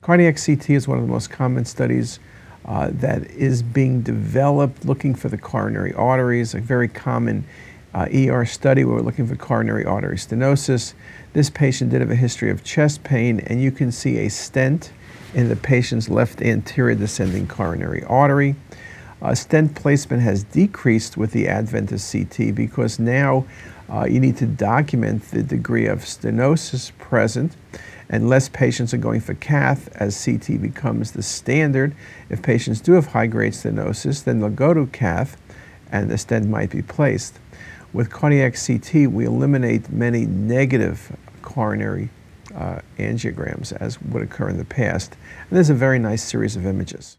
Cardiac CT is one of the most common studies uh, that is being developed looking for the coronary arteries, a very common uh, ER study where we're looking for coronary artery stenosis. This patient did have a history of chest pain, and you can see a stent in the patient's left anterior descending coronary artery. Uh, stent placement has decreased with the advent of CT because now uh, you need to document the degree of stenosis present and less patients are going for cath as CT becomes the standard. If patients do have high-grade stenosis, then they'll go to cath and the stent might be placed. With cardiac CT, we eliminate many negative coronary uh, angiograms as would occur in the past. And there's a very nice series of images.